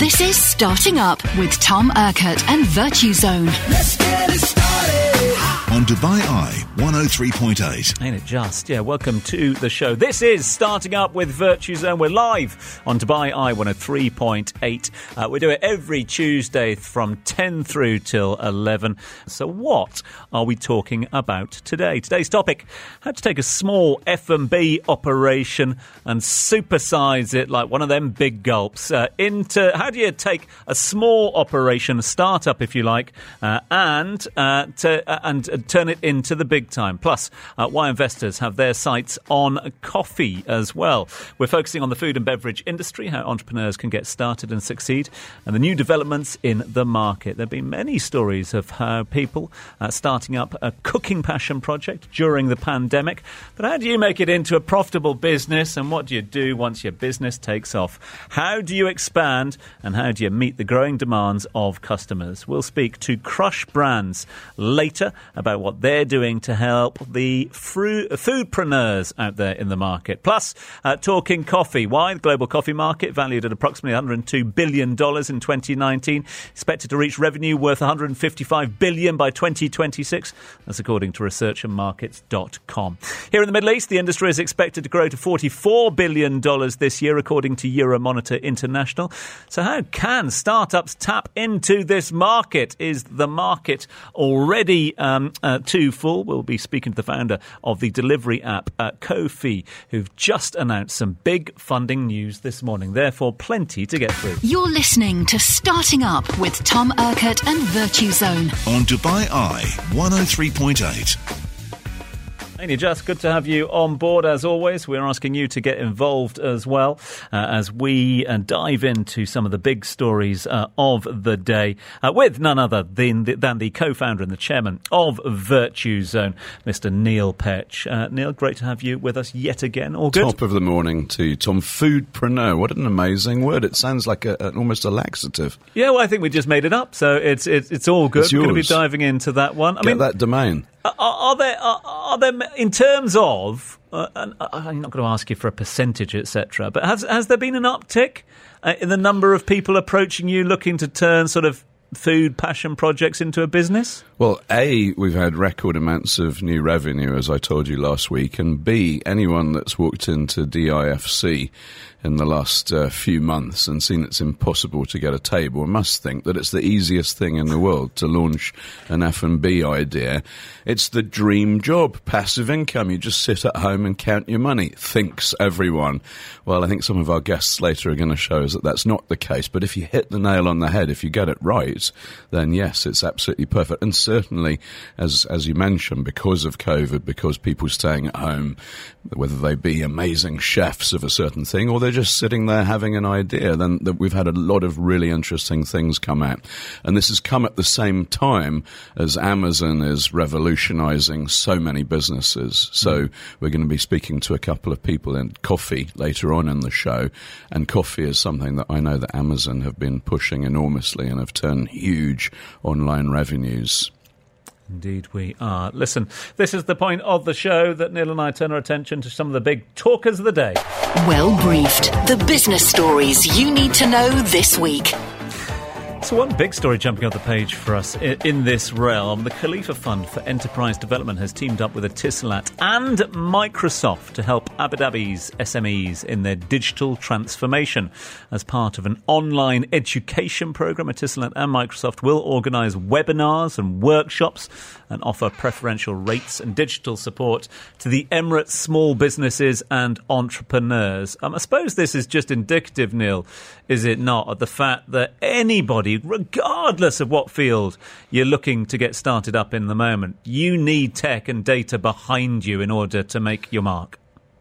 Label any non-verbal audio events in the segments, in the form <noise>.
This is Starting Up with Tom Urquhart and Virtuzone. On Dubai Eye 103.8. Ain't it just? Yeah, welcome to the show. This is Starting Up with Virtuzone. We're live on Dubai Eye 103.8. Uh, we do it every Tuesday from 10 through till 11. So what are we talking about today? Today's topic, how to take a small F&B operation and supersize it like one of them big gulps uh, into, how do you take a small operation, a startup if you like, uh, and, uh, to, uh, and turn it into the big time. Plus, uh, why investors have their sights on coffee as well. We're focusing on the food and beverage industry, how entrepreneurs can get started and succeed, and the new developments in the market. There have been many stories of how people uh, starting up a cooking passion project during the pandemic. But how do you make it into a profitable business, and what do you do once your business takes off? How do you expand, and how do you meet the growing demands of customers? We'll speak to Crush Brands later about what they're doing to help the fru- foodpreneurs out there in the market. Plus, uh, talking coffee. Why? The global coffee market, valued at approximately $102 billion in 2019, expected to reach revenue worth 155 billion by 2026. That's according to researchandmarkets.com. Here in the Middle East, the industry is expected to grow to $44 billion this year, according to Euromonitor International. So, how can startups tap into this market? Is the market already um, uh, too full? We'll be speaking to the founder of the delivery app, uh, Cofe, who've just announced some big funding news this morning. Therefore, plenty to get through. You're listening to Starting Up with Tom Urquhart and Virtuzone. On Dubai Eye 103.8. It just good to have you on board as always? We're asking you to get involved as well uh, as we uh, dive into some of the big stories uh, of the day uh, with none other than the, than the co-founder and the chairman of Virtuzone, Mr. Neil Petch. Uh, Neil, great to have you with us yet again. All good. Top of the morning to you, Tom. Foodpreneur. What an amazing word. It sounds like a, an, almost a laxative. Yeah, well, I think we just made it up, so it's it's, it's all good. It's We're going to be diving into that one. I Get that domain. Are, are there are, are there in terms of? Uh, I'm not going to ask you for a percentage, etc. But has has there been an uptick uh, in the number of people approaching you looking to turn sort of food passion projects into a business? Well, A, we've had record amounts of new revenue, as I told you last week, and B, anyone that's walked into DIFC in the last uh, few months and seen it's impossible to get a table must think that it's the easiest thing in the world to launch an F&B idea. It's the dream job, passive income. You just sit at home and count your money, thinks everyone. Well, I think some of our guests later are going to show us that that's not the case, but if you hit the nail on the head, if you get it right, then yes, it's absolutely perfect. And certainly, as as you mentioned, because of COVID, because people staying at home, whether they be amazing chefs of a certain thing or they're just sitting there having an idea, then that we've had a lot of really interesting things come out. And this has come at the same time as Amazon is revolutionizing so many businesses. So mm. we're going to be speaking to a couple of people in coffee later on in the show. And coffee is something that I know that Amazon have been pushing enormously and have turned huge online revenues. Indeed, we are. Listen, this is the point of the show that Neil and I turn our attention to some of the big talkers of the day. Well briefed. The business stories you need to know this week. So, one big story jumping off the page for us in this realm the Khalifa Fund for Enterprise Development has teamed up with Etisalat and Microsoft to help Abu Dhabi's SMEs in their digital transformation. As part of an online education program, Etisalat and Microsoft will organise webinars and workshops and offer preferential rates and digital support to the Emirates small businesses and entrepreneurs. Um, I suppose this is just indicative, Neil, is it not, of the fact that anybody, regardless of what field you're looking to get started up in the moment, you need tech and data behind you in order to make your mark.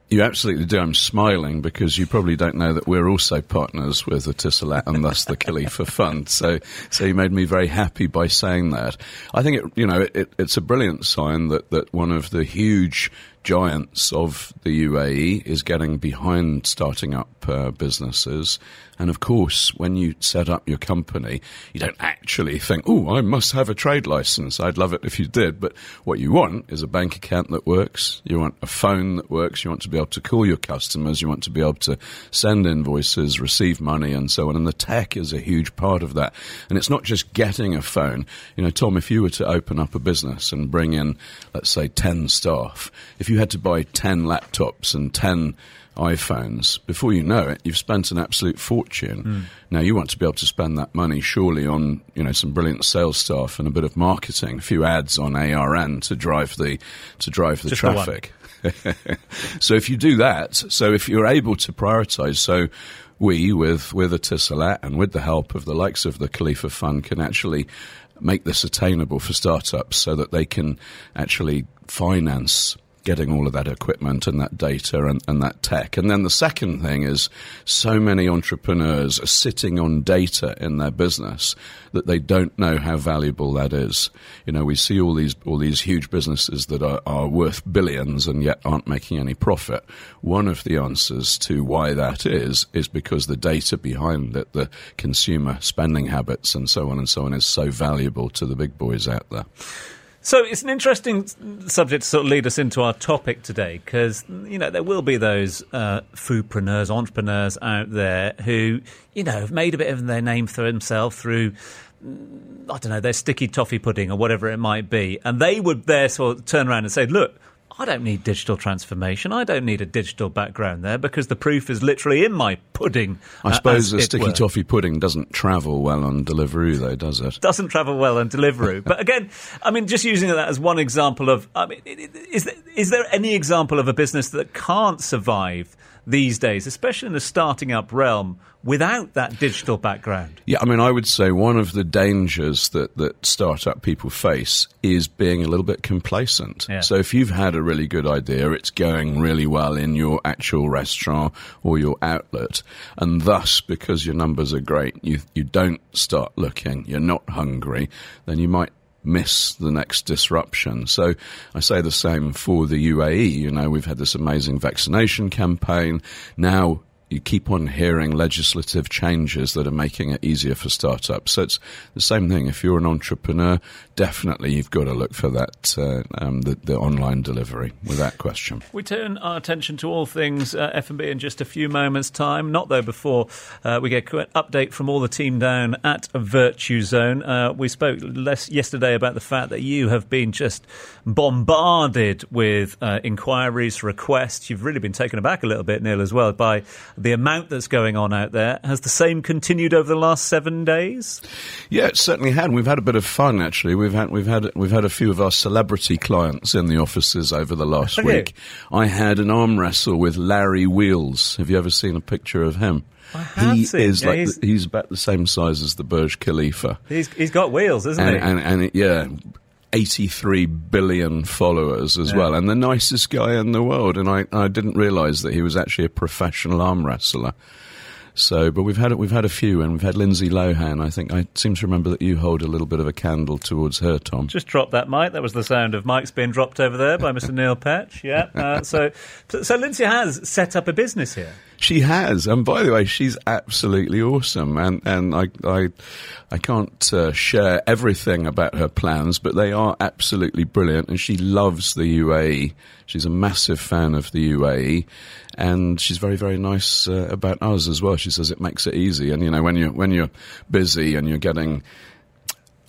You absolutely do. I'm smiling because you probably don't know that we're also partners with the Etisalat and thus the Khalifa Fund. <laughs> So, so you made me very happy by saying that. I think it, you know, it, it, it's a brilliant sign that, that one of the huge giants of the UAE is getting behind starting up uh, businesses. And of course, when you set up your company, you don't actually think, oh, I must have a trade license. I'd love it if you did. But what you want is a bank account that works. You want a phone that works. You want to be able to call your customers. You want to be able to send invoices, receive money, and so on. And the tech is a huge part of that. And it's not just getting a phone. You know, Tom, if you were to open up a business and bring in, let's say, 10 staff, if you had to buy 10 laptops and 10 iPhones, before you know it, you've spent an absolute fortune. Mm. Now you want to be able to spend that money surely on, you know, some brilliant sales staff and a bit of marketing, a few ads on ARN to drive the to drive the Just traffic. <laughs> so if you do that, so if you're able to prioritize, so we with with Etisalat and with the help of the likes of the Khalifa Fund can actually make this attainable for startups so that they can actually finance getting all of that equipment and that data and, and that tech. And then the second thing is so many entrepreneurs are sitting on data in their business that they don't know how valuable that is. You know, we see all these all these huge businesses that are, are worth billions and yet aren't making any profit. One of the answers to why that is is because the data behind it, the consumer spending habits and so on and so on is so valuable to the big boys out there. So it's an interesting subject to sort of lead us into our topic today because, you know, there will be those uh, foodpreneurs, entrepreneurs out there who, you know, have made a bit of their name for themselves through, I don't know, their sticky toffee pudding or whatever it might be. And they would there therefore turn around and say, look, I don't need digital transformation. I don't need a digital background there because the proof is literally in my pudding. I uh, suppose a sticky were. toffee pudding doesn't travel well on Deliveroo, though, does it? doesn't travel well on Deliveroo. <laughs> but again, I mean, just using that as one example of, I mean, is there, is there any example of a business that can't survive these days, especially in the starting up realm, without that digital background? Yeah, I mean, I would say one of the dangers that, that startup people face is being a little bit complacent. Yeah. So if you've had a really good idea, it's going really well in your actual restaurant or your outlet, and thus, because your numbers are great, you, you don't start looking, you're not hungry, then you might miss the next disruption. So I say the same for the UAE. You know, we've had this amazing vaccination campaign. Now you keep on hearing legislative changes that are making it easier for startups. So it's the same thing. If you're an entrepreneur, definitely you've got to look for that uh, um, the, the online delivery without question. We turn our attention to all things uh, F&B in just a few moments' time. Not though before uh, we get an update from all the team down at Virtuzone. Uh, we spoke less yesterday about the fact that you have been just bombarded with uh, inquiries, requests. You've really been taken aback a little bit, Neil, as well, by the amount that's going on out there. Has the same continued over the last seven days? Yeah, it certainly had. We've had a bit of fun actually. We've had we've had we've had a few of our celebrity clients in the offices over the last week. I had an arm wrestle with Larry Wheels. Have you ever seen a picture of him? He seen. is Yeah, like he's- the- he's about the same size as the Burj Khalifa. He's, he's got wheels, isn't and, he? and, and it, yeah, 83 billion followers as well, and the nicest guy in the world. And I, I didn't realise that he was actually a professional arm wrestler. So, but we've had we've had a few, and we've had Lindsay Lohan. I think I seem to remember that you hold a little bit of a candle towards her, Tom. Just drop that mic. That was the sound of mics being dropped over there by Mr. Neil Petch. Yeah. Uh, so, so Lindsay has set up a business here. She has, and by the way, she's absolutely awesome. And and I I I can't uh, share everything about her plans, but they are absolutely brilliant. And she loves the UAE. She's a massive fan of the UAE, and she's very very nice uh, about us as well. She says it makes it easy. And you know when you when you're busy and you're getting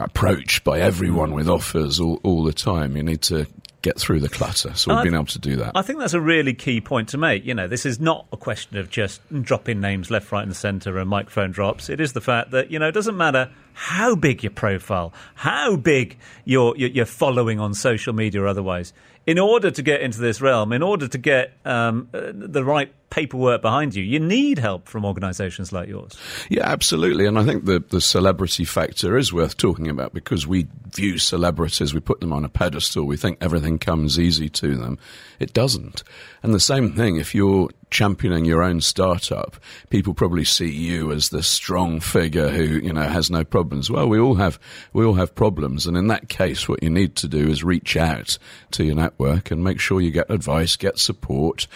approached by everyone with offers all, all the time, you need to get through the clutter. So we've been able to do that. I think that's a really key point to make. You know, this is not a question of just dropping names left, right, and centre and microphone drops. It is the fact that you know it doesn't matter how big your profile, how big your your, your following on social media or otherwise. In order to get into this realm, in order to get um, uh, the right paperwork behind you, you need help from organisations like yours. Yeah, absolutely. And I think the, the celebrity factor is worth talking about because we view celebrities, we put them on a pedestal, we think everything comes easy to them. It doesn't. And the same thing, if you're championing your own startup, people probably see you as the strong figure who, you know, has no problems. Well, we all have, we all have problems. And in that case, what you need to do is reach out to your network and make sure you get advice, get support.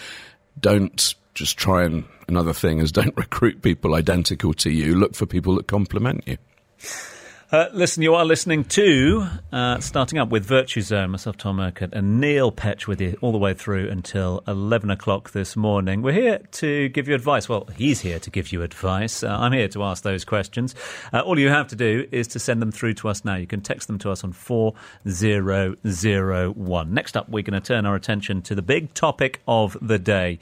Don't just try and another thing is don't <laughs> recruit people identical to you. Look for people that complement you. Uh, listen, you are listening to uh, starting up with Virtuzone, myself, Tom Urquhart, and Neil Petch with you all the way through until 11 o'clock this morning. We're here to give you advice. Well, he's here to give you advice. Uh, I'm here to ask those questions. Uh, all you have to do is to send them through to us now. You can text them to us on 4001. Next up, we're going to turn our attention to the big topic of the day.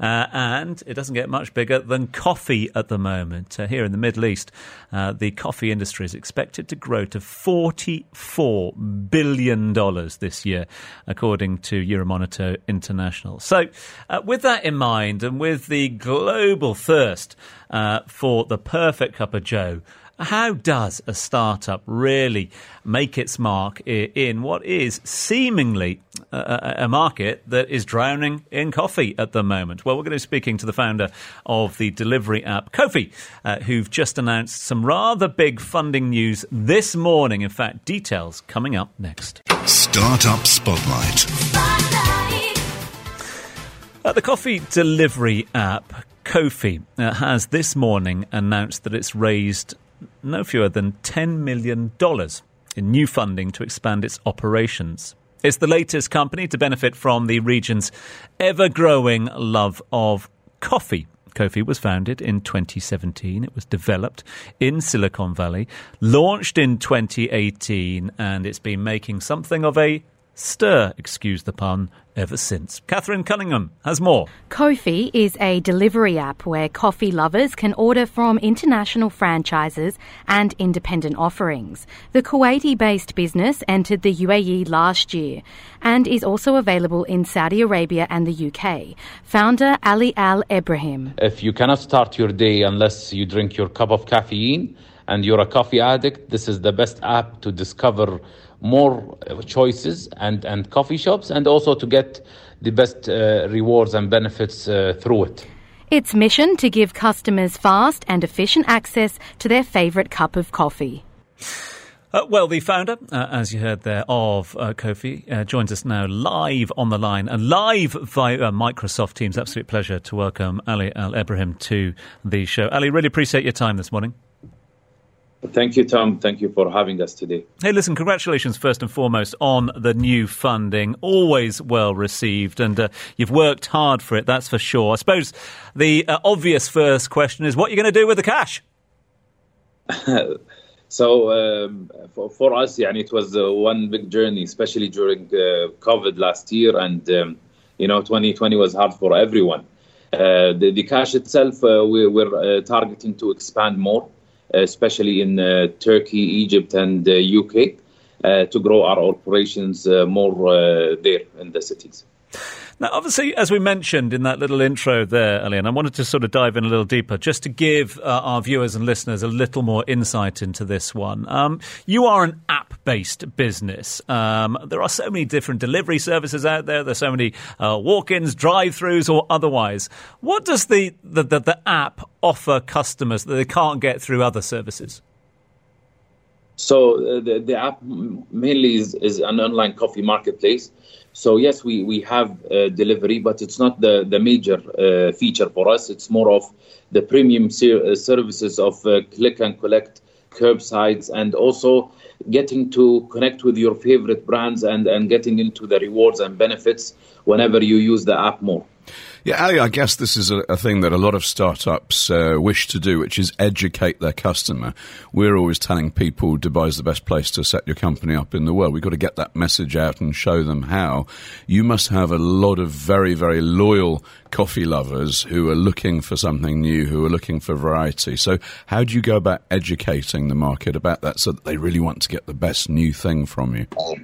Uh, and it doesn't get much bigger than coffee at the moment. Uh, here in the Middle East, the coffee industry is expected expected to grow to $44 billion this year, according to Euromonitor International. So, uh, with that in mind, and with the global thirst uh, for the perfect cup of Joe, how does a startup really make its mark in what is seemingly a, market that is drowning in coffee at the moment? Well, we're going to be speaking to the founder of the delivery app, Cofe, uh, who've just announced some rather big funding news this morning. In fact, details coming up next. Startup Spotlight. Uh, the coffee delivery app, Cofe, uh, has this morning announced that it's raised no fewer than $10 million in new funding to expand its operations. It's the latest company to benefit from the region's ever growing love of coffee. Cofe was founded in 2017. It was developed in Silicon Valley, launched in 2018, and it's been making something of a stir, excuse the pun, ever since. Catherine Cunningham has more. Cofe is a delivery app where coffee lovers can order from international franchises and independent offerings. The Kuwaiti based business entered the UAE last year and is also available in Saudi Arabia and the UK. Founder Ali Al Ibrahim. If you cannot start your day unless you drink your cup of caffeine and you're a coffee addict, this is the best app to discover more choices and, and coffee shops and also to get the best uh, rewards and benefits uh, through it. Its mission to give customers fast and efficient access to their favourite cup of coffee. Uh, well, the founder, uh, as you heard there, of uh, Cofe uh, joins us now live on the line and live via uh, Microsoft Teams. Absolute pleasure to welcome Ali Al Ibrahim to the show. Ali, really appreciate your time this morning. Thank you, Tom. Thank you for having us today. Hey, listen, congratulations first and foremost on the new funding. Always well received, and uh, you've worked hard for it, that's for sure. I suppose the uh, obvious first question is what you're going to do with the cash? <laughs> so, um, for, for, us, yeah, it was uh, one big journey, especially during uh, COVID last year, and um, you know, 2020 was hard for everyone. Uh, the, the, cash itself, uh, we, we're targeting to expand more especially in uh, Turkey, Egypt, and the UK, uh, to grow our operations uh, more there in the cities. Now, obviously, as we mentioned in that little intro there, Elian, I wanted to sort of dive in a little deeper just to give uh, our viewers and listeners a little more insight into this one. Um, you are an app based business. Um, there are so many different delivery services out there, there's so many uh, walk ins, drive throughs, or otherwise. What does the, the, the, the app offer customers that they can't get through other services? So uh, the, the app mainly is, is an online coffee marketplace so yes, we we have uh, delivery, but it's not the the major uh, feature for us. It's more of the premium ser- uh, services of uh, click and collect, curbsides, and also getting to connect with your favorite brands and and getting into the rewards and benefits whenever you use the app more. Yeah, Ali, I guess this is a, a thing that a lot of startups uh, wish to do, which is educate their customer. We're always telling people Dubai is the best place to set your company up in the world. We've got to get that message out and show them how. You must have a lot of very, very loyal coffee lovers who are looking for something new, who are looking for variety. So, how do you go about educating the market about that so that they really want to get the best new thing from you? Uh,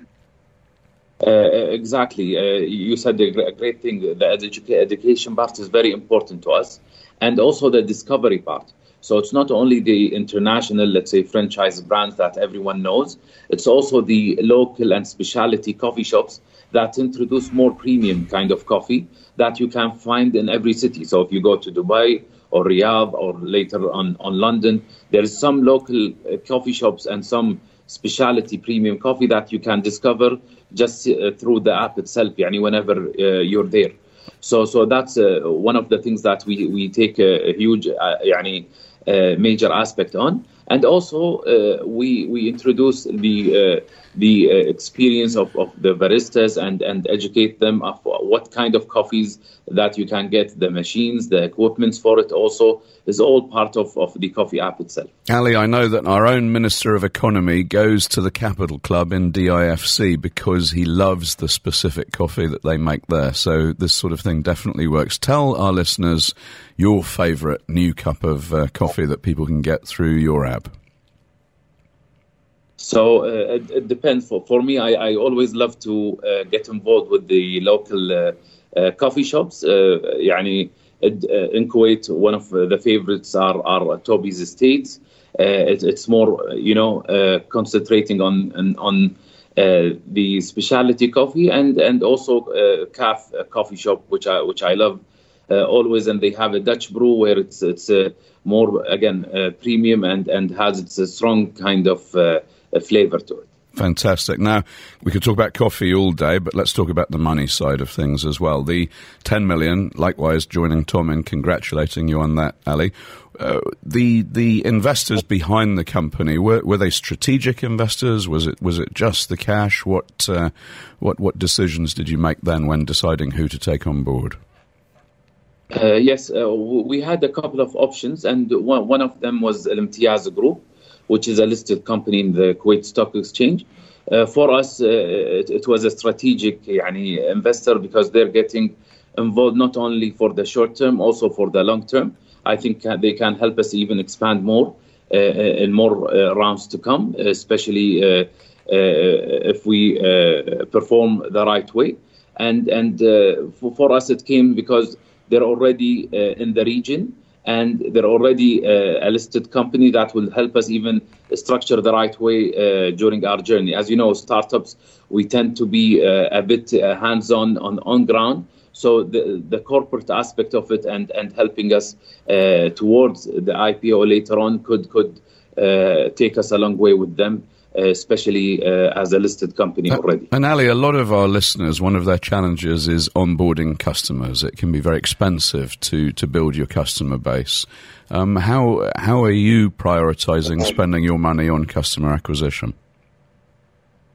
exactly. Uh, you said a great thing. The educa- education part is very important to us, and also the discovery part. So it's not only the international, let's say, franchise brands that everyone knows. It's also the local and specialty coffee shops that introduce more premium kind of coffee that you can find in every city. So if you go to Dubai or Riyadh or later on, on London, there is some local uh, coffee shops and some specialty premium coffee that you can discover just uh, through the app itself, yani whenever uh, you're there. So, so that's uh, one of the things that we, we take a, huge, uh, yani, major aspect on. And also, uh, we we introduce the uh, the uh, experience of, of the baristas and, and educate them of what kind of coffees that you can get, the machines, the equipments for it also is all part of, of the coffee app itself. Ali, I know that our own Minister of Economy goes to the Capital Club in DIFC because he loves the specific coffee that they make there. So this sort of thing definitely works. Tell our listeners your favourite new cup of uh, coffee that people can get through your app. So uh, it, it, depends. For, for me, I, I always love to uh, get involved with the local uh, uh coffee shops. Uh, يعني, uh, in Kuwait, one of the favorites are, are Toby's Estates. It, it's more, you know, concentrating on on, on the specialty coffee and and also uh, CAF coffee shop, which I which I love always. And they have a Dutch brew where it's it's more again premium and and has its a strong kind of a flavour to it. Fantastic. Now, we could talk about coffee all day, but let's talk about the money side of things as well. The 10 million, likewise, joining Tom in congratulating you on that, Ali. Uh, the the investors behind the company were were they strategic investors? Was it was it just the cash? What uh, what what decisions did you make then when deciding who to take on board? Uh, yes, uh, we had a couple of options, and one, one of them was Al Imtiaz Group which is a listed company in the Kuwait Stock Exchange. Uh, for us, uh, it, it, was a strategic يعني, investor because they're getting involved not only for the short term, also for the long term. I think they can help us even expand more uh, in more uh, rounds to come, especially uh, uh, if we perform the right way. And and for, for, us, it came because they're already in the region and they're already uh, a listed company that will help us even structure the right way uh, during our journey. As you know, startups we tend to be uh, a bit uh, hands-on on on ground. So the the corporate aspect of it and and helping us uh, towards the IPO later on could could uh, take us a long way with them. Uh, especially uh, as a listed company already. And Ali, a lot of our listeners, one of their challenges is onboarding customers. It can be very expensive to, to build your customer base. Um, how how are you prioritizing spending your money on customer acquisition?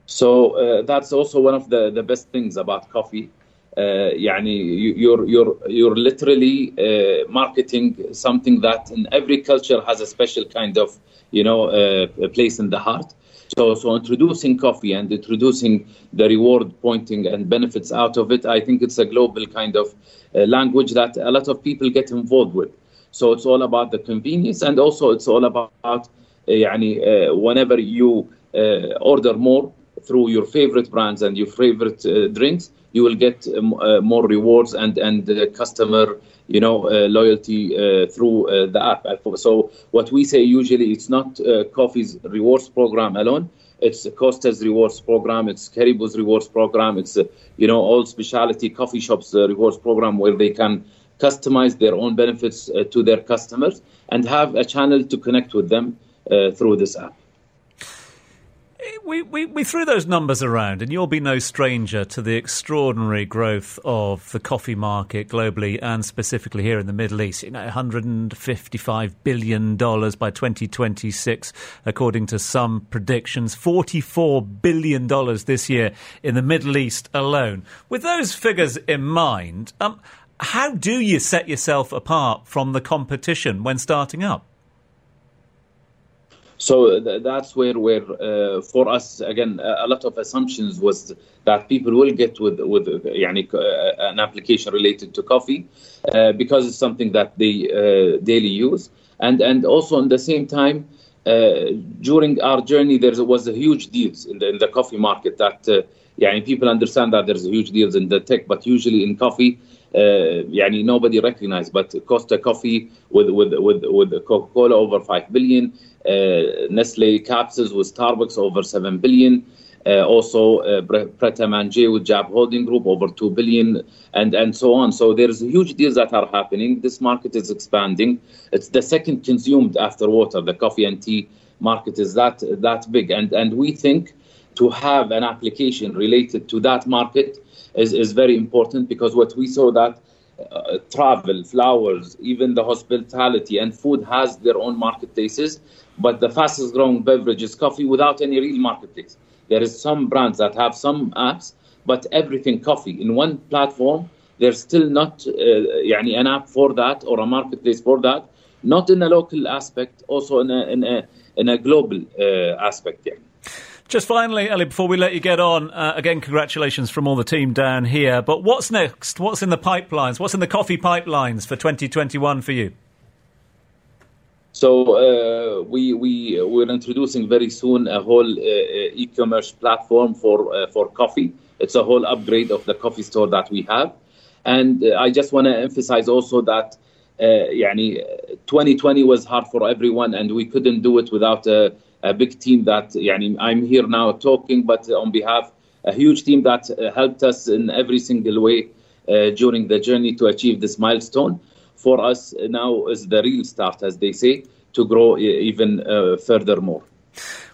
So uh, that's also one of the, the best things about coffee. Uh, يعني you're you're you're literally uh, marketing something that in every culture has a special kind of you know uh, place in the heart so, so introducing coffee and introducing the reward pointing and benefits out of it, I think it's a global kind of uh, language that a lot of people get involved with. So it's all about the convenience and also it's all about uh, يعني, uh, whenever you uh, order more through your favorite brands and your favorite uh, drinks, you will get um, uh, more rewards and and uh, customer you know uh, loyalty uh, through the app. So what we say usually it's not Cofe's rewards program alone. It's Costa's rewards program. It's Caribou's rewards program. It's you know all specialty coffee shops rewards program where they can customize their own benefits to their customers and have a channel to connect with them through this app we, we, we threw those numbers around, and you'll be no stranger to the extraordinary growth of the coffee market globally and specifically here in the Middle East. You know, $155 billion by 2026, according to some predictions, $44 billion this year in the Middle East alone. With those figures in mind, um, how do you set yourself apart from the competition when starting up? So th- that's where, where uh, for us again, a lot of assumptions was that people will get with with يعني, uh, an application related to coffee uh, because it's something that they uh, daily use, and and also in the same time. Uh, during our journey, there was a huge deals in the, in the coffee market that uh, يعني people understand that there's huge deals in the tech, but usually in coffee, uh, يعني nobody recognized. But Costa Coffee with with with, with Coca-Cola over five billion, uh, Nestle capsules with Starbucks over 7 billion. Uh, also, uh, Pret a Manger with Jab Holding Group over 2 billion, and, and so on. So there's huge deals that are happening. This market is expanding. It's the second consumed after water. The coffee and tea market is that that big, and and we think to have an application related to that market is, is very important because what we saw that uh, travel, flowers, even the hospitality and food has their own marketplaces, but the fastest growing beverage is coffee without any real marketplace. There is some brands that have some apps, but everything coffee in one platform. There's still not uh, يعني an app for that or a marketplace for that. Not in a local aspect, also in a in a, in a global uh, aspect. Yeah. Just finally, Ellie, before we let you get on, uh, again, congratulations from all the team down here. But what's next? What's in the pipelines? What's in the coffee pipelines for 2021 for you? So uh, we we we're introducing very soon a whole uh, e-commerce platform for uh, for coffee. It's a whole upgrade of the coffee store that we have, and uh, I just want to emphasize also that. Uh, يعني 2020 was hard for everyone, and we couldn't do it without a, a big team. That يعني I'm here now talking, but on behalf a huge team that uh, helped us in every single way uh, during the journey to achieve this milestone. For us now is the real start, as they say, to grow e- even uh, furthermore.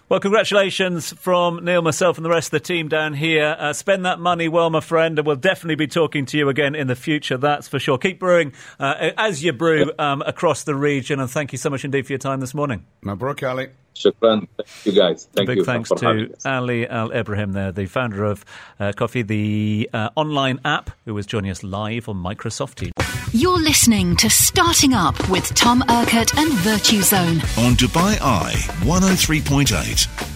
Well, congratulations from Neil, myself, and the rest of the team down here. Uh, spend that money well, my friend, and we'll definitely be talking to you again in the future, that's for sure. Keep brewing uh, as you brew um, across the region, and thank you so much indeed for your time this morning. Mabruk Ali. Shukran. Thank you, guys. Thank Big you thanks for having to us. Ali Al Ibrahim there, the founder of uh, Cofe, the uh, online app, who was joining us live on Microsoft Teams. You're listening to Starting Up with Tom Urquhart and Virtuzone. On Dubai Eye 103.8.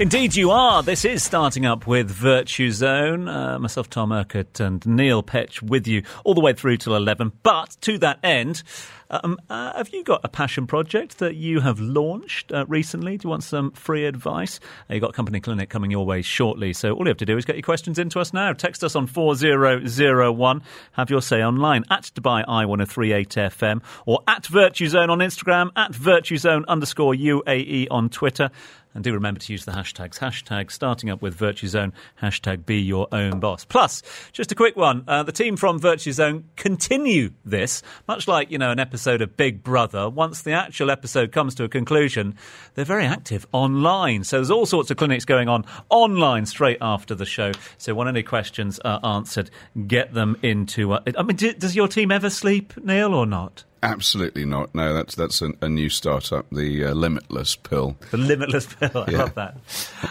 Indeed, you are. This is starting up with Virtuzone. Uh, myself, Tom Urquhart, and Neil Petch with you all the way through till 11. But to that end, um, uh, have you got a passion project that you have launched uh, recently? Do you want some free advice? Uh, you've got Company Clinic coming your way shortly. So all you have to do is get your questions into us now. Text us on 4001. Have your say online at Dubai Eye1038 FM or at Virtuzone on Instagram, at Virtuzone underscore UAE on Twitter. And do remember to use the hashtags. Hashtag starting up with Virtuzone. Hashtag be your own boss. Plus, just a quick one. Uh, the team from Virtuzone continue this, much like, you know, an episode of Big Brother. Once the actual episode comes to a conclusion, they're very active online. So there's all sorts of clinics going on online straight after the show. So when any questions are answered, get them into. Uh, I mean, do, does your team ever sleep, Neil, or not? Absolutely not. No, that's that's a, a new startup, the uh, Limitless pill. The limitless pill. <laughs> I Yeah. love that.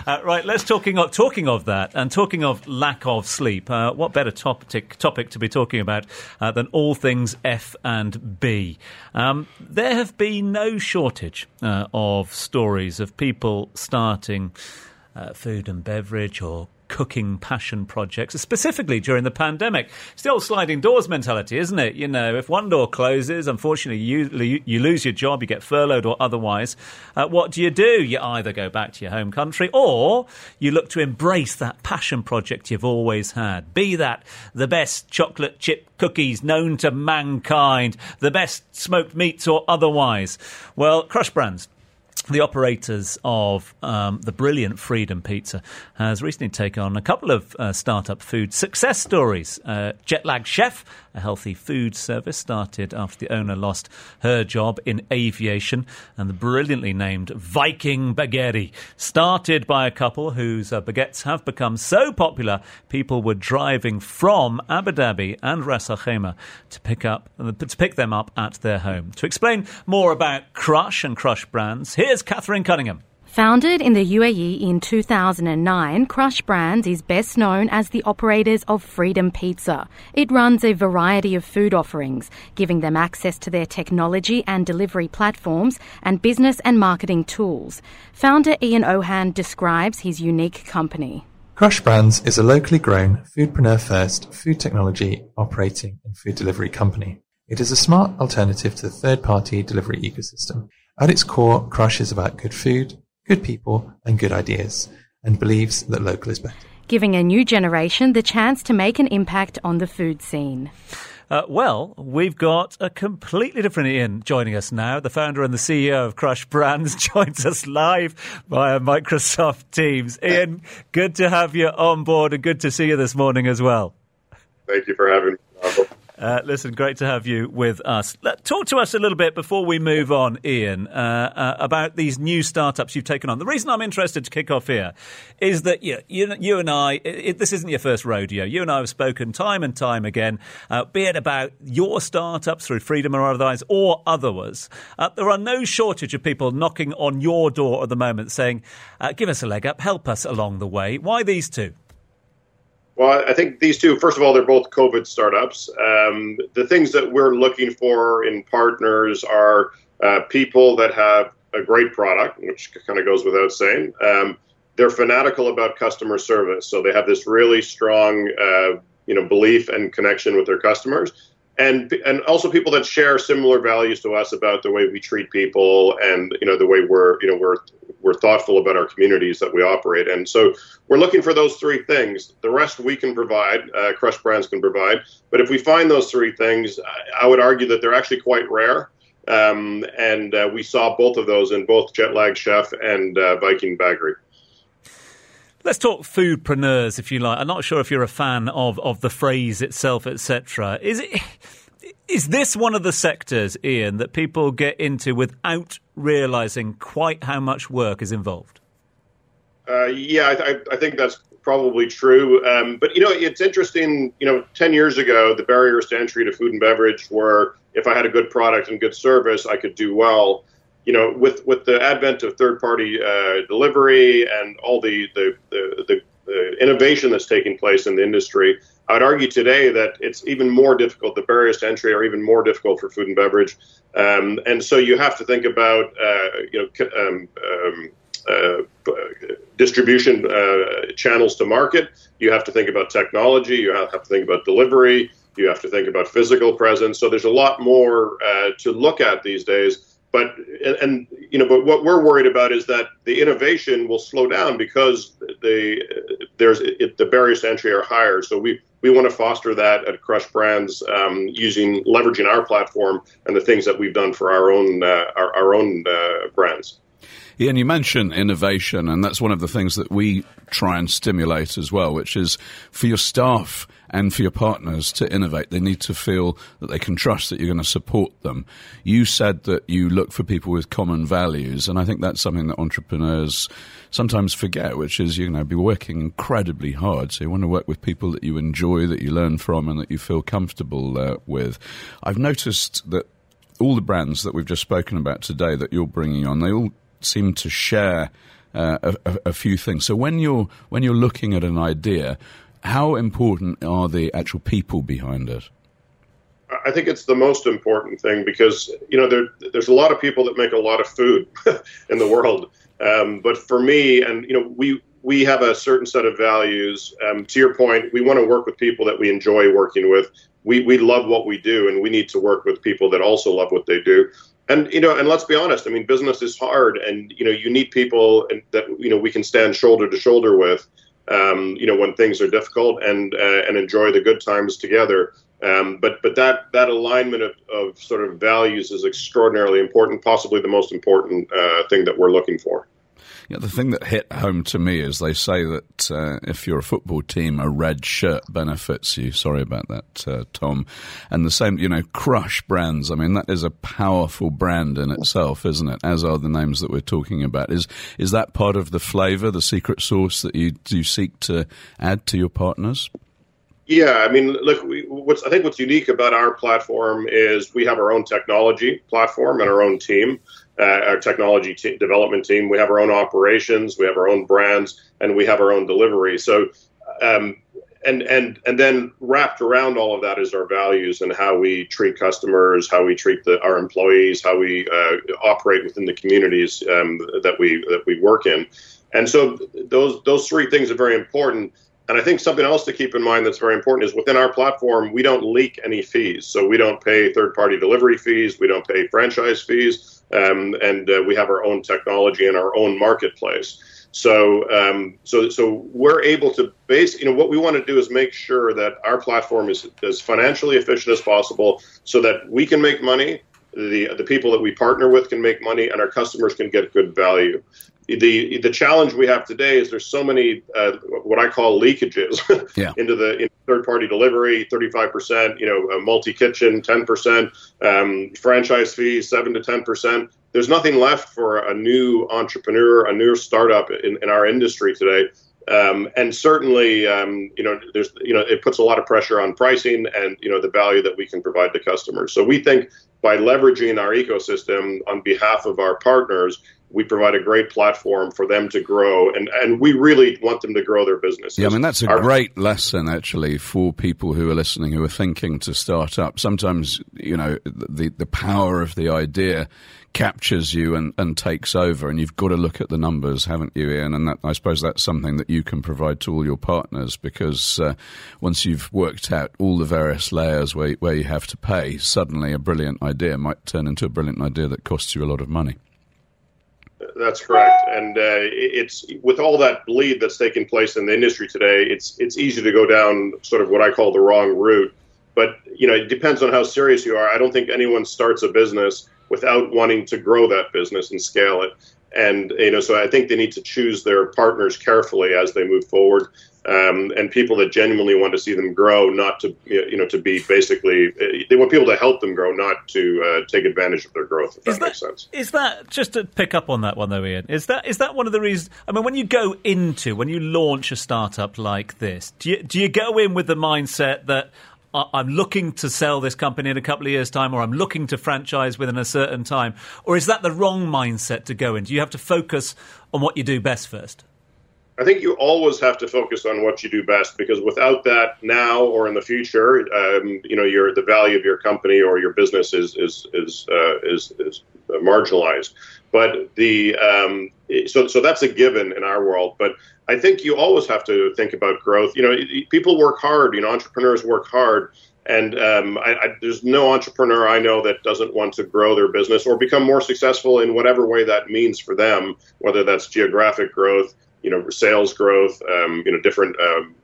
Uh, right, let's talking of, talking of that and talking of lack of sleep. Uh, what better topic topic to be talking about uh, than all things F and B? Um, there have been no shortage uh, of stories of people starting uh, food and beverage or cooking passion projects, specifically during the pandemic. Still sliding doors mentality, isn't it? You know, if one door closes, unfortunately, you, you lose your job, you get furloughed or otherwise. Uh, what do you do? You either go back to your home country or you look to embrace that passion project you've always had. Be that the best chocolate chip cookies known to mankind, the best smoked meats or otherwise. Well, Crush Brands the operators of um, the brilliant Freedom Pizza has recently taken on a couple of uh, startup food success stories. Uh, Jetlag Chef, a healthy food service, started after the owner lost her job in aviation, and the brilliantly named Viking Baguette, started by a couple whose uh, baguettes have become so popular people were driving from Abu Dhabi and Ras Al Khaimah to pick up to pick them up at their home. To explain more about Crush and Crush brands, here's Catherine Cunningham. Founded in the UAE in 2009, Crush Brands is best known as the operators of Freedom Pizza. It runs a variety of food offerings, giving them access to their technology and delivery platforms and business and marketing tools. Founder Ian Ohan describes his unique company. Crush Brands is a locally grown, foodpreneur first food technology operating and food delivery company. It is a smart alternative to the third party delivery ecosystem. At its core, Crush is about good food, good people, and good ideas, and believes that local is better. Giving a new generation the chance to make an impact on the food scene. Uh, well, we've got a completely different Ian joining us now. The founder and the CEO of Crush Brands <laughs> joins us live via Microsoft Teams. Ian, good to have you on board and good to see you this morning as well. Thank you for having me. Uh, listen, great to have you with us. Talk to us a little bit before we move on, Ian, uh, uh, about these new startups you've taken on. The reason I'm interested to kick off here is that you, you, you and I, it, this isn't your first rodeo. You and I have spoken time and time again, uh, be it about your startups through Freedom or otherwise, or others. Uh, there are no shortage of people knocking on your door at the moment saying, uh, give us a leg up, help us along the way. Why these two? Well, I think these two, first of all, they're both COVID startups. Um, the things that we're looking for in partners are uh, people that have a great product, which kind of goes without saying. Um, they're fanatical about customer service, so they have this really strong, uh, you know, belief and connection with their customers and and also people that share similar values to us about the way we treat people and you know the way we're you know we're we're thoughtful about our communities that we operate. And so we're looking for those three things. The rest we can provide uh, crush brands can provide. But if we find those three things i, I would argue that they're actually quite rare. Um, and uh, we saw both of those in both jetlag chef and uh, viking baggery Let's talk foodpreneurs, if you like. I'm not sure if you're a fan of, of the phrase itself, etc. Is it is this one of the sectors, Ian, that people get into without realizing quite how much work is involved? Uh, yeah, I, I, think that's probably true. Um, but you know, it's interesting. You know, ten years ago, the barriers to entry to food and beverage were if I had a good product and good service, I could do well you know, with with the advent of third party uh, delivery and all the the, the the, innovation that's taking place in the industry, I'd argue today that it's even more difficult. The barriers to entry are even more difficult for food and beverage, um, and so you have to think about uh, you know. Um, um, uh, distribution uh, channels to market. You have to think about technology. You have to think about delivery. You have to think about physical presence. So there's a lot more uh, to look at these days but and, and, you know but what we're worried about is that the innovation will slow down because the there's it, the barriers to entry are higher. So we we want to foster that at crush brands um, using leveraging our platform and the things that we've done for our own uh, our, our, own uh, brands. Ian, you mentioned innovation, and that's one of the things that we try and stimulate as well, which is for your staff and for your partners to innovate. They need to feel that they can trust that you're going to support them. You said that you look for people with common values, and I think that's something that entrepreneurs sometimes forget, which is, you know, be working incredibly hard. So you want to work with people that you enjoy, that you learn from, and that you feel comfortable uh, with. I've noticed that all the brands that we've just spoken about today that you're bringing on, they all seem to share uh, a, a, few things. So when you're when you're looking at an idea, how important are the actual people behind it? I think it's the most important thing because you know there, there's a lot of people that make a lot of food <laughs> in the world, um, but for me, and you know we we have a certain set of values. Um, to your point, we want to work with people that we enjoy working with. We we love what we do, and we need to work with people that also love what they do. And you know, and let's be honest. I mean, business is hard, and you know, you need people that you know we can stand shoulder to shoulder with um, you know, when things are difficult and uh, and enjoy the good times together. Um, but but that that alignment of, of sort of values is extraordinarily important, possibly the most important uh, thing that we're looking for. Yeah, the thing that hit home to me is they say that uh, if you're a football team, a red shirt benefits you. Sorry about that, uh, Tom. And the same, you know, Crush brands. I mean, that is a powerful brand in itself, isn't it? As are the names that we're talking about. Is is that part of the flavour, the secret sauce that you do seek to add to your partners? Yeah, I mean, look, we, what's I think what's unique about our platform is we have our own technology platform and our own team uh, our technology development team. We have our own operations, we have our own brands, and we have our own delivery. So, um, and and and then wrapped around all of that is our values and how we treat customers, how we treat the, our employees, how we uh, operate within the communities um, that we that we work in. And so those those three things are very important. And I think something else to keep in mind that's very important is within our platform, we don't leak any fees. So we don't pay third party delivery fees, we don't pay franchise fees um, and uh, we have our own technology and our own marketplace. So, um, so, so we're able to base. You know, what we want to do is make sure that our platform is as financially efficient as possible, so that we can make money, the the people that we partner with can make money, and our customers can get good value. The the challenge we have today is there's so many uh, what I call leakages <laughs> Yeah. into the in third party delivery, 35 percent, you know, multi kitchen, 10 percent, um, franchise fees, seven to 10 percent. There's nothing left for a new entrepreneur, a new startup in, in our industry today. Um, and certainly, um, you know, there's, you know, it puts a lot of pressure on pricing and you know the value that we can provide to customers. So we think by leveraging our ecosystem on behalf of our partners, we provide a great platform for them to grow, and, and we really want them to grow their business. Yeah, I mean that's a Our- great lesson actually for people who are listening who are thinking to start up. Sometimes you know the the power of the idea captures you and, and takes over, and you've got to look at the numbers, haven't you, Ian? And that, I suppose that's something that you can provide to all your partners because uh, once you've worked out all the various layers where where you have to pay, suddenly a brilliant idea might turn into a brilliant idea that costs you a lot of money. That's correct, and uh, it's with all that bleed that's taking place in the industry today. It's it's easy to go down sort of what I call the wrong route. But you know, it depends on how serious you are. I don't think anyone starts a business without wanting to grow that business and scale it. And you know, so I think they need to choose their partners carefully as they move forward, um, and people that genuinely want to see them grow, not to you know to be basically they want people to help them grow, not to uh, take advantage of their growth. If that, Is that, makes sense. is that just to pick up on that one though, Ian? Is that is that one of the reasons? I mean, when you go into when you launch a startup like this, do you do you go in with the mindset that "I- I'm looking to sell this company in a couple of years' time, or I'm looking to franchise within a certain time, or is that the wrong mindset to go in? Do you have to focus on what you do best first? I think you always have to focus on what you do best because without that now or in the future, um, you know, your the value of your company or your business is is is uh, is, is marginalized. But the um, so so that's a given in our world. But I think you always have to think about growth. You know, people work hard. You know, entrepreneurs work hard. And um, I, I, there's no entrepreneur I know that doesn't want to grow their business or become more successful in whatever way that means for them, whether that's geographic growth, you know, sales growth, um, you know, different um,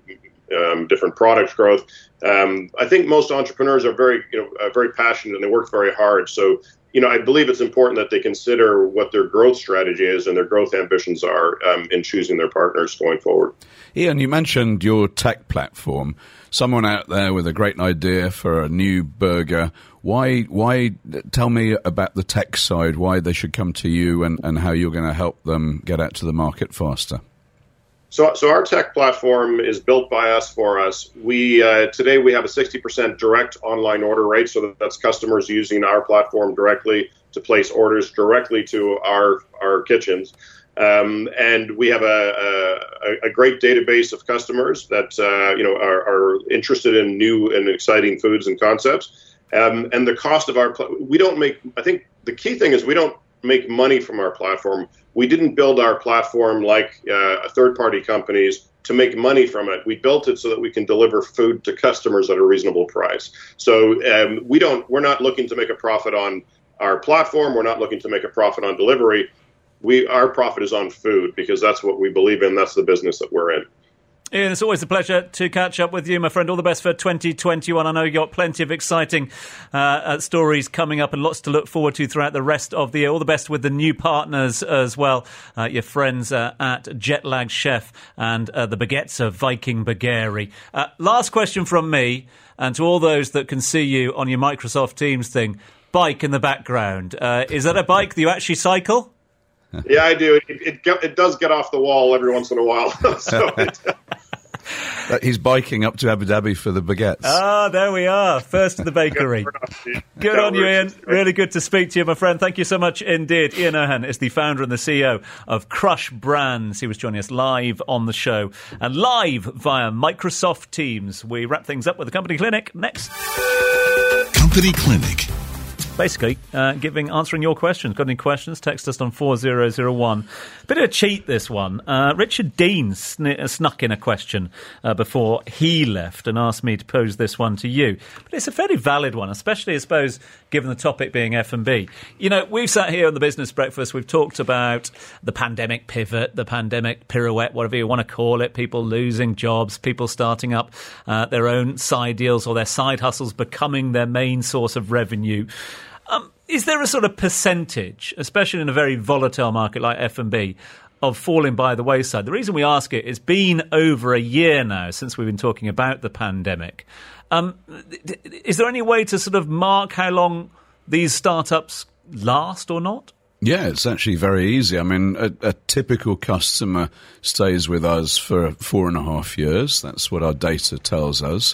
um, different product growth. Um, I think most entrepreneurs are very, you know, uh, very passionate and they work very hard. So, you know, I believe it's important that they consider what their growth strategy is and their growth ambitions are um, in choosing their partners going forward. Ian, you mentioned your tech platform. Someone out there with a great idea for a new burger. Why? Why? Tell me about the tech side. Why they should come to you, and, and how you're going to help them get out to the market faster. So, so our tech platform is built by us for us. We uh, today we have a 60% direct online order rate, so that's customers using our platform directly to place orders directly to our our kitchens. Um, and we have a, a, a great database of customers that uh, you know are, are interested in new and exciting foods and concepts. Um, and the cost of our pl- we don't make. I think the key thing is we don't make money from our platform. We didn't build our platform like uh, third-party companies to make money from it. We built it so that we can deliver food to customers at a reasonable price. So um, we don't. We're not looking to make a profit on our platform. We're not looking to make a profit on delivery. We our profit is on food because that's what we believe in. That's the business that we're in. Ian, it's always a pleasure to catch up with you, my friend. All the best for 2021. I know you've got plenty of exciting uh, uh, stories coming up and lots to look forward to throughout the rest of the year. All the best with the new partners as well, uh, your friends uh, at Jetlag Chef and uh, the baguettes of Viking Bageri. Uh, last question from me, and to all those that can see you on your Microsoft Teams thing, bike in the background. Uh, is that a bike that you actually cycle? Yeah, I do. It, it, it does get off the wall every once in a while. <laughs> so <laughs> it, he's biking up to Abu Dhabi for the baguettes. Ah, there we are. First to the bakery. <laughs> Good on you, Ian. Really good to speak to you, my friend. Thank you so much indeed. Ian Ohan is the founder and the CEO of Crush Brands. He was joining us live on the show and live via Microsoft Teams. We wrap things up with the company clinic next. Company Clinic. Basically, uh, giving answering your questions. Got any questions? Text us on four zero zero one. Bit of a cheat this one. Uh, Richard Dean sn- uh, snuck in a question uh, before he left and asked me to pose this one to you. But it's a fairly valid one, especially I suppose given the topic being F and B. You know, we've sat here on the Business Breakfast. We've talked about the pandemic pivot, the pandemic pirouette, whatever you want to call it. People losing jobs, people starting up uh, their own side deals or their side hustles becoming their main source of revenue. Is there a sort of percentage, especially in a very volatile market like F and B, of falling by the wayside. The reason we ask it, it's been over a year now since we've been talking about the pandemic. Um, is there any way to sort of mark how long these startups last or not? Yeah, it's actually very easy. I mean, a, a, typical customer stays with us for four and a half years. That's what our data tells us.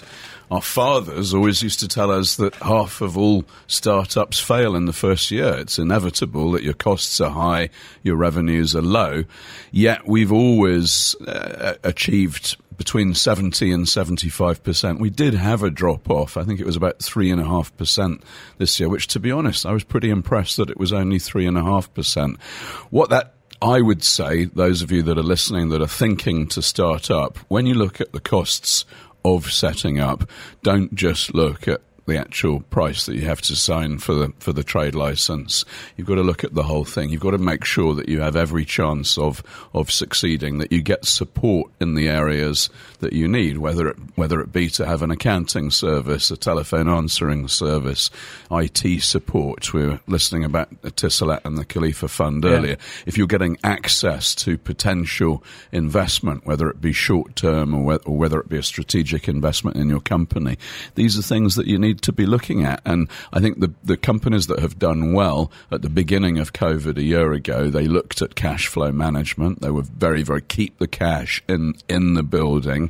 Our fathers always used to tell us that half of all startups fail in the first year. It's inevitable that your costs are high, your revenues are low. Yet we've always uh, achieved between 70 and 75%. We did have a drop off. I think it was about 3.5% this year, which, to be honest, I was pretty impressed that it was only 3.5%. What that I would say, those of you that are listening that are thinking to start up, when you look at the costs of setting up, don't just look at the actual price that you have to sign for the for the trade license. You've got to look at the whole thing. You've got to make sure that you have every chance of of succeeding. That you get support in the areas that you need, whether it whether it be to have an accounting service, a telephone answering service, IT support. We were listening about Etisalat and the Khalifa Fund yeah. earlier. If you're getting access to potential investment, whether it be short term or, or whether it be a strategic investment in your company, these are things that you need to be looking at. And I think the, the companies that have done well at the beginning of COVID a year ago, they looked at cash flow management. They were very, very keep the cash in, in the building,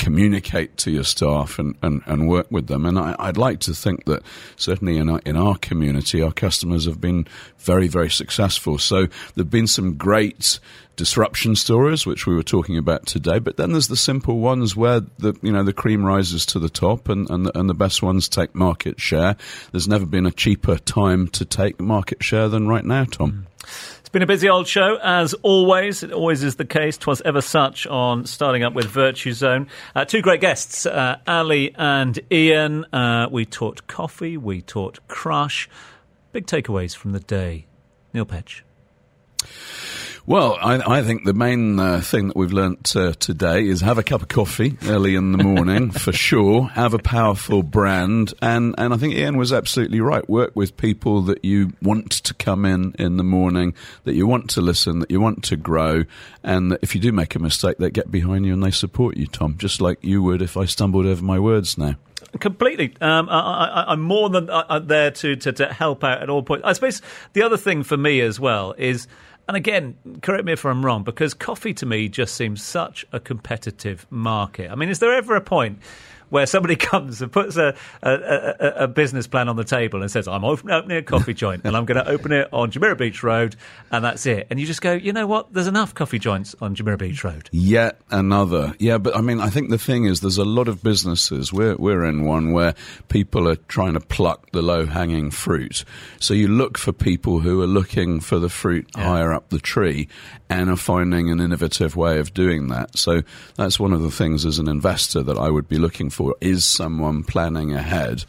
communicate to your staff and, and, and work with them. And I, would like to think that certainly in our, in our community, our customers have been very, very successful. So there have been some great disruption stories, which we were talking about today. But then there's the simple ones where the you know the cream rises to the top, and and the, and the best ones take market share. There's never been a cheaper time to take market share than right now, Tom. Hmm. It's been a busy old show, as always. It always is the case. Twas ever such on starting up with Virtuzone. Uh, two great guests, uh, Ali and Ian. Uh, we taught Cofe, we taught crush. Big takeaways from the day. Neil Petch. Well, I, I, think the main uh, thing that we've learnt uh, today is have a cup of coffee early in the morning <laughs> for sure. Have a powerful brand, and and I think Ian was absolutely right. Work with people that you want to come in in the morning, that you want to listen, that you want to grow, and if you do make a mistake, they get behind you and they support you, Tom, just like you would if I stumbled over my words now. Completely. Um, I, am more than uh, uh, there to, to, to help out at all points. I suppose the other thing for me as well is and again, correct me if I'm wrong, because coffee to me just seems such a competitive market. I mean, is there ever a point where somebody <laughs> comes and puts a, a, a, a business plan on the table and says, I'm opening a coffee joint and I'm going to open it on Jumeirah Beach Road and that's it. And you just go, you know what? There's enough coffee joints on Jumeirah Beach Road. Yet another. Yeah, but I mean, I think the thing is there's a lot of businesses, we're, we're in one where people are trying to pluck the low hanging fruit. So you look for people who are looking for the fruit yeah. higher up the tree and are finding an innovative way of doing that. So that's one of the things as an investor that I would be looking for is someone planning ahead,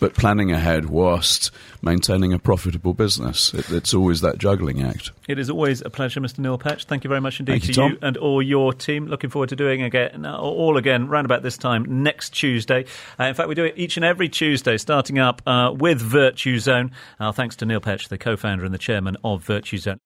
but planning ahead whilst maintaining a profitable business. It, it's always that juggling act. It is always a pleasure, Mr. Neil Petch. Thank you very much indeed Thank to you, you, and all your team. Looking forward to doing again, all again, round about this time next Tuesday. Uh, in fact, we do it each and every Tuesday, starting up uh, with Virtuzone. Uh, thanks to Neil Petch, the co-founder and the chairman of Virtuzone.